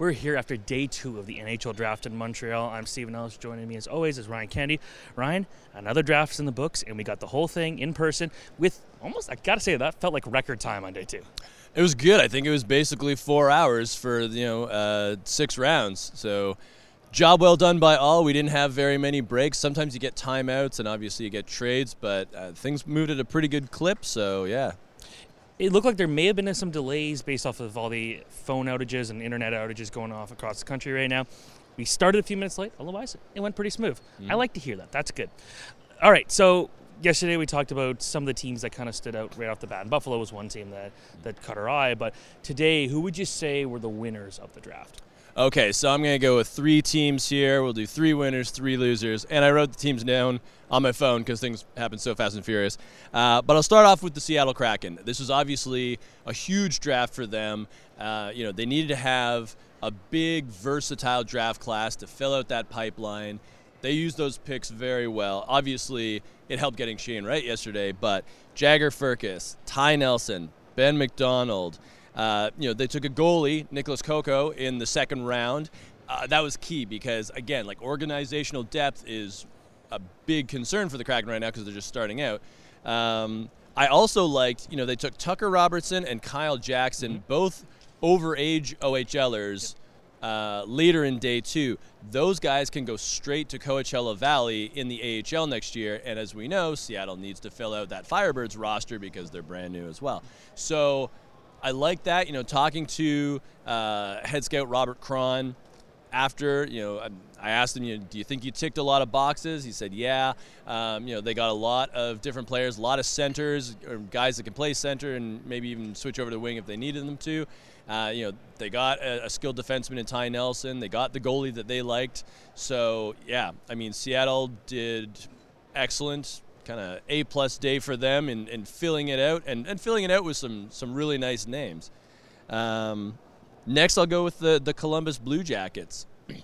We're here after day two of the NHL draft in Montreal. I'm Steven Ellis. Joining me as always is Ryan Kennedy. Ryan, another draft's in the books, and we got the whole thing in person with almost, I gotta say, that felt like record time on day two. It was good. I think it was basically four hours for you know uh, six rounds. So job well done by all. We didn't have very many breaks. Sometimes you get timeouts, and obviously you get trades, but uh, things moved at a pretty good clip. So yeah. It looked like there may have been some delays based off of all the phone outages and internet outages going off across the country right now. We started a few minutes late, otherwise it went pretty smooth. Mm-hmm. I like to hear that. That's good. All right, so yesterday we talked about some of the teams that kind of stood out right off the bat. And Buffalo was one team that, that caught our eye. But today, who would you say were the winners of the draft? Okay, so I'm going to go with three teams here. We'll do three winners, three losers. And I wrote the teams down on my phone because things happen so fast and furious. Uh, but I'll start off with the Seattle Kraken. This was obviously a huge draft for them. Uh, you know, they needed to have a big, versatile draft class to fill out that pipeline. They used those picks very well. Obviously, it helped getting Shane Wright yesterday, but Jagger Firkus, Ty Nelson, Ben McDonald, uh, you know, they took a goalie, Nicholas Kokko, in the second round. Uh, that was key because, again, like organizational depth is a big concern for the Kraken right now because they're just starting out. Um, I also liked, you know, they took Tucker Robertson and Kyle Jackson, mm-hmm. both over age OHLers, uh, later in day two. Those guys can go straight to Coachella Valley in the AHL next year. And as we know, Seattle needs to fill out that Firebirds roster because they're brand new as well. So I like that. You know, talking to uh, head scout Robert Kron after, you know, I asked him, you know, do you think you ticked a lot of boxes? He said, yeah. Um, you know, they got a lot of different players, a lot of centers, or guys that can play center and maybe even switch over to wing if they needed them to. Uh, you know, they got a, a, skilled defenseman in Ty Nelson. They got the goalie that they liked. So, yeah, I mean, Seattle did excellent. Kind of A plus day for them in, in filling it out and, and filling it out with some, some really nice names. Um, next, I'll go with the, the Columbus Blue Jackets.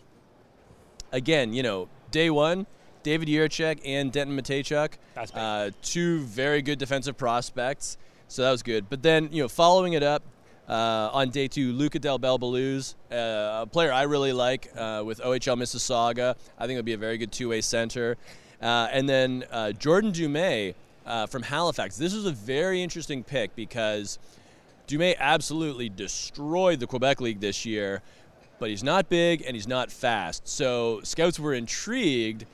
Again, you know, day one, David Jiricek and Denton Mateychuk, uh, two very good defensive prospects. So that was good. But then, you know, following it up, uh, on day two, Luca Del Bel uh, a player I really like uh, with OHL Mississauga. I think it'll be a very good two-way center. Uh, and then uh, Jordan Dumais uh, from Halifax. This is a very interesting pick because Dumais absolutely destroyed the Quebec League this year, but he's not big and he's not fast. So scouts were intrigued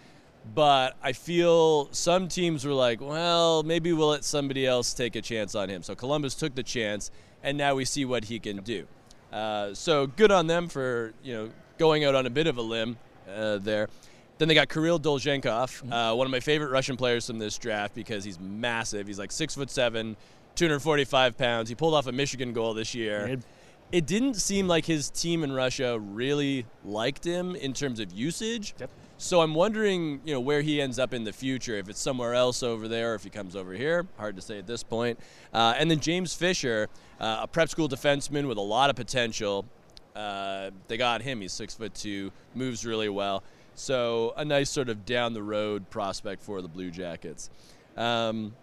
but I feel some teams were like, well, maybe we'll let somebody else take a chance on him. So Columbus took the chance, and now we see what he can do. Uh, so good on them for you know going out on a bit of a limb uh, there. Then they got Kirill Dolzhenkov, mm-hmm. uh, one of my favorite Russian players from this draft because he's massive. He's like six foot seven, 245 pounds. He pulled off a Michigan goal this year. It didn't seem like his team in Russia really liked him in terms of usage. Yep. So I'm wondering, you know, where he ends up in the future. If it's somewhere else over there, if he comes over here, hard to say at this point. Uh, and then James Fisher, uh, a prep school defenseman with a lot of potential. Uh, they got him. He's six foot two, moves really well. So a nice sort of down the road prospect for the Blue Jackets. Um,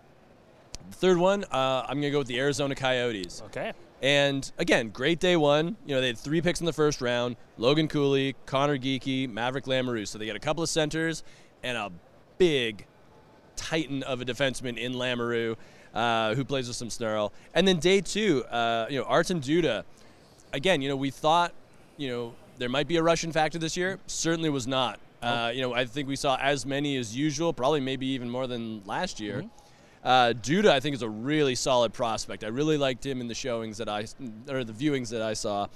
the third one, uh, I'm gonna go with the Arizona Coyotes. Okay. And again, great day one. You know, they had three picks in the first round Logan Cooley, Conor Geekie, Maverick Lamoureux. So they got a couple of centers and a big titan of a defenseman in Lamoureux uh, who plays with some snarl. And then day two, uh, you know, Artem Duda. Again, you know, we thought, you know, there might be a Russian factor this year. Certainly was not. Uh, you know, I think we saw as many as usual, probably maybe even more than last year. Mm-hmm. Uh, Duda, I think, is a really solid prospect. I really liked him in the showings that I, or the viewings that I saw.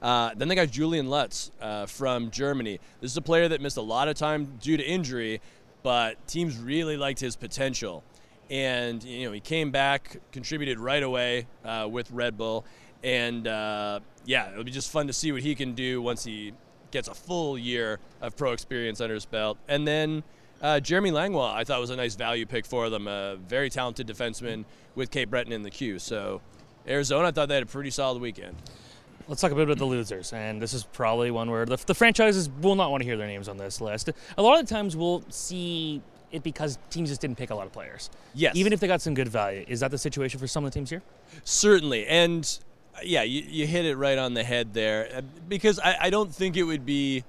Uh, then they got Julian Lutz uh, from Germany. This is a player that missed a lot of time due to injury, but teams really liked his potential. And you know he came back, contributed right away uh, with Red Bull, and uh, yeah, it'll be just fun to see what he can do once he gets a full year of pro experience under his belt. And then uh, Jeremy Langlois, I thought was a nice value pick for them. A very talented defenseman with Cape Breton in the Q. So Arizona, I thought they had a pretty solid weekend. Let's talk a bit about the losers, and this is probably one where the, the franchises will not want to hear their names on this list. A lot of the times we'll see it because teams just didn't pick a lot of players. Yes. Even if they got some good value. Is that the situation for some of the teams here? Certainly. And yeah, you, you hit it right on the head there uh, because I, I don't think it would be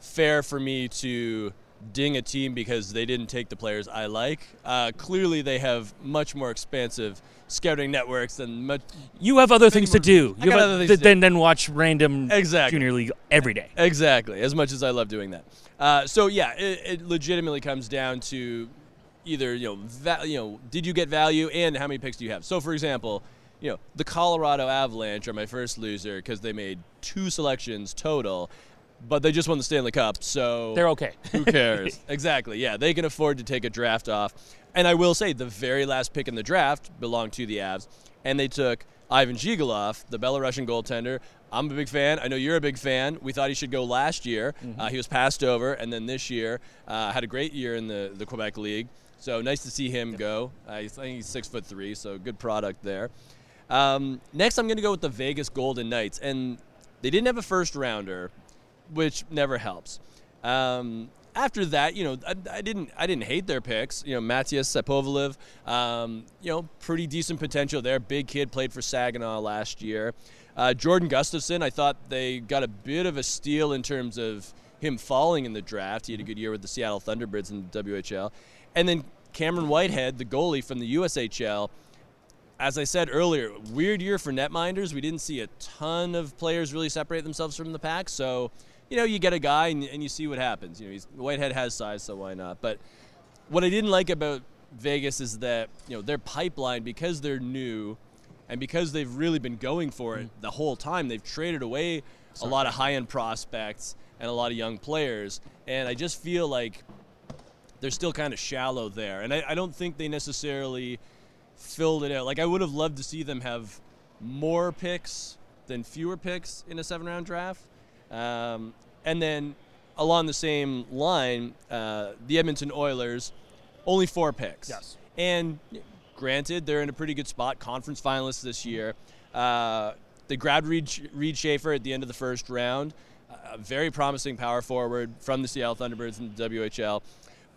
fair for me to ding a team because they didn't take the players I like. Uh, clearly, they have much more expansive scouting networks than much. You have other things to do. You have other things th- to do. than, than watch random Exactly. junior league every day. Exactly, as much as I love doing that. Uh, so yeah, it, it legitimately comes down to either you know, va- you know, did you get value and how many picks do you have? So for example, you know, the Colorado Avalanche are my first loser because they made two selections total, but they just won the Stanley Cup, so They're okay. who cares? exactly. Yeah, they can afford to take a draft off. And I will say, the very last pick in the draft belonged to the Avs, and they took Ivan Zhigalov, the Belarusian goaltender. I'm a big fan. I know you're a big fan. We thought he should go last year. Uh, he was passed over, and then this year uh, had a great year in the, the Quebec League. So nice to see him go. Uh, I think he's six foot three, so good product there. Um, next, I'm going to go with the Vegas Golden Knights, and they didn't have a first rounder, which never helps. Um, after that, you know, I, I didn't I didn't hate their picks. You know, Matyas Sapovaliv, um, you know, pretty decent potential there. Big kid, played for Saginaw last year. Uh, Jordan Gustafson, I thought they got a bit of a steal in terms of him falling in the draft. He had a good year with the Seattle Thunderbirds in the WHL. And then Cameron Whitehead, the goalie from the USHL, as I said earlier, weird year for netminders. We didn't see a ton of players really separate themselves from the pack. So, you know, you get a guy and, and you see what happens. You know, he's, Whitehead has size, so why not? But what I didn't like about Vegas is that you know their pipeline because they're new, and because they've really been going for it the whole time. They've traded away a lot of high-end prospects and a lot of young players, and I just feel like they're still kind of shallow there. And I, I don't think they necessarily filled it out. Like I would have loved to see them have more picks than fewer picks in a seven-round draft. Um, and then along the same line, uh, the Edmonton Oilers, only four picks. Yes. And granted, they're in a pretty good spot, conference finalists this year. Uh, they grabbed Reid, Reid Schaefer at the end of the first round, a very promising power forward from the Seattle Thunderbirds in the WHL.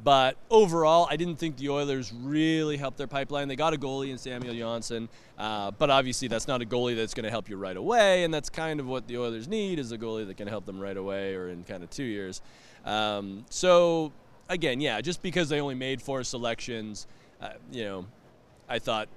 But overall, I didn't think the Oilers really helped their pipeline. They got a goalie in Samuel Jonsson, uh, but obviously that's not a goalie that's going to help you right away, and that's kind of what the Oilers need is a goalie that can help them right away or in kind of two years. Um, so again, yeah, just because they only made four selections, uh, you know, I thought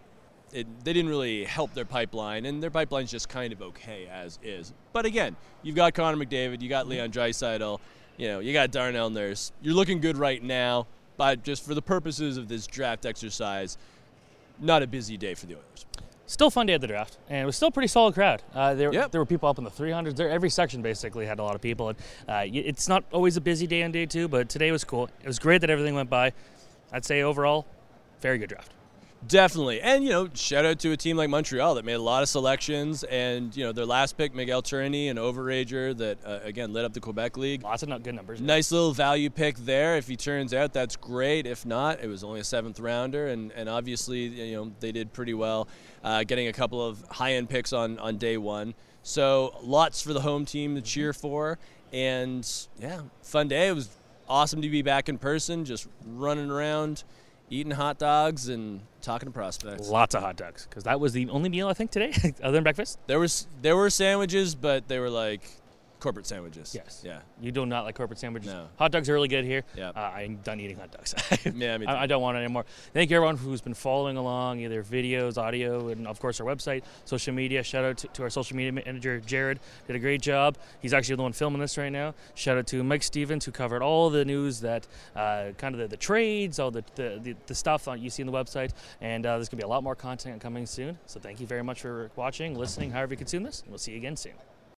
it, they didn't really help their pipeline, and their pipeline's just kind of okay as is. But again, you've got Connor McDavid, you got Leon Draisaitl, you know, you got Darnell Nurse. You're looking good right now, but just for the purposes of this draft exercise, not a busy day for the Oilers. Still fun day at the draft, and it was still a pretty solid crowd. Uh, there, Yep. there were people up in the 300s. There, every section basically had a lot of people. And uh, it's not always a busy day on day two, but today was cool. It was great that everything went by. I'd say overall, very good draft. Definitely. And, you know, shout out to a team like Montreal that made a lot of selections. And, you know, their last pick, Miguel Tourigny, an overager that, uh, again, led up the Quebec League. Lots of not good numbers. Nice little value pick there. If he turns out, that's great. If not, it was only a seventh rounder, and, and obviously, you know, they did pretty well, uh, getting a couple of high end picks on on day one. So lots for the home team to cheer for, and yeah, fun day. It was awesome to be back in person, just running around, eating hot dogs and talking to prospects. Lots of hot dogs, because that was the only meal I think today, other than breakfast. There was there were sandwiches, but they were like corporate sandwiches. Yes. Yeah. You do not like corporate sandwiches. No. Hot dogs are really good here. Yep. Uh, I'm done eating hot dogs. Yeah, me too. I, I don't want it anymore. Thank you everyone who's been following along, either videos, audio, and of course our website, social media. Shout out to, to our social media manager Jared, did a great job. He's actually the one filming this right now. Shout out to Mike Stevens who covered all the news that uh, kind of the, the trades, all the, the, the, the stuff that you see on the website, and uh, there's gonna be a lot more content coming soon. So thank you very much for watching, listening, however you consume this, and we'll see you again soon.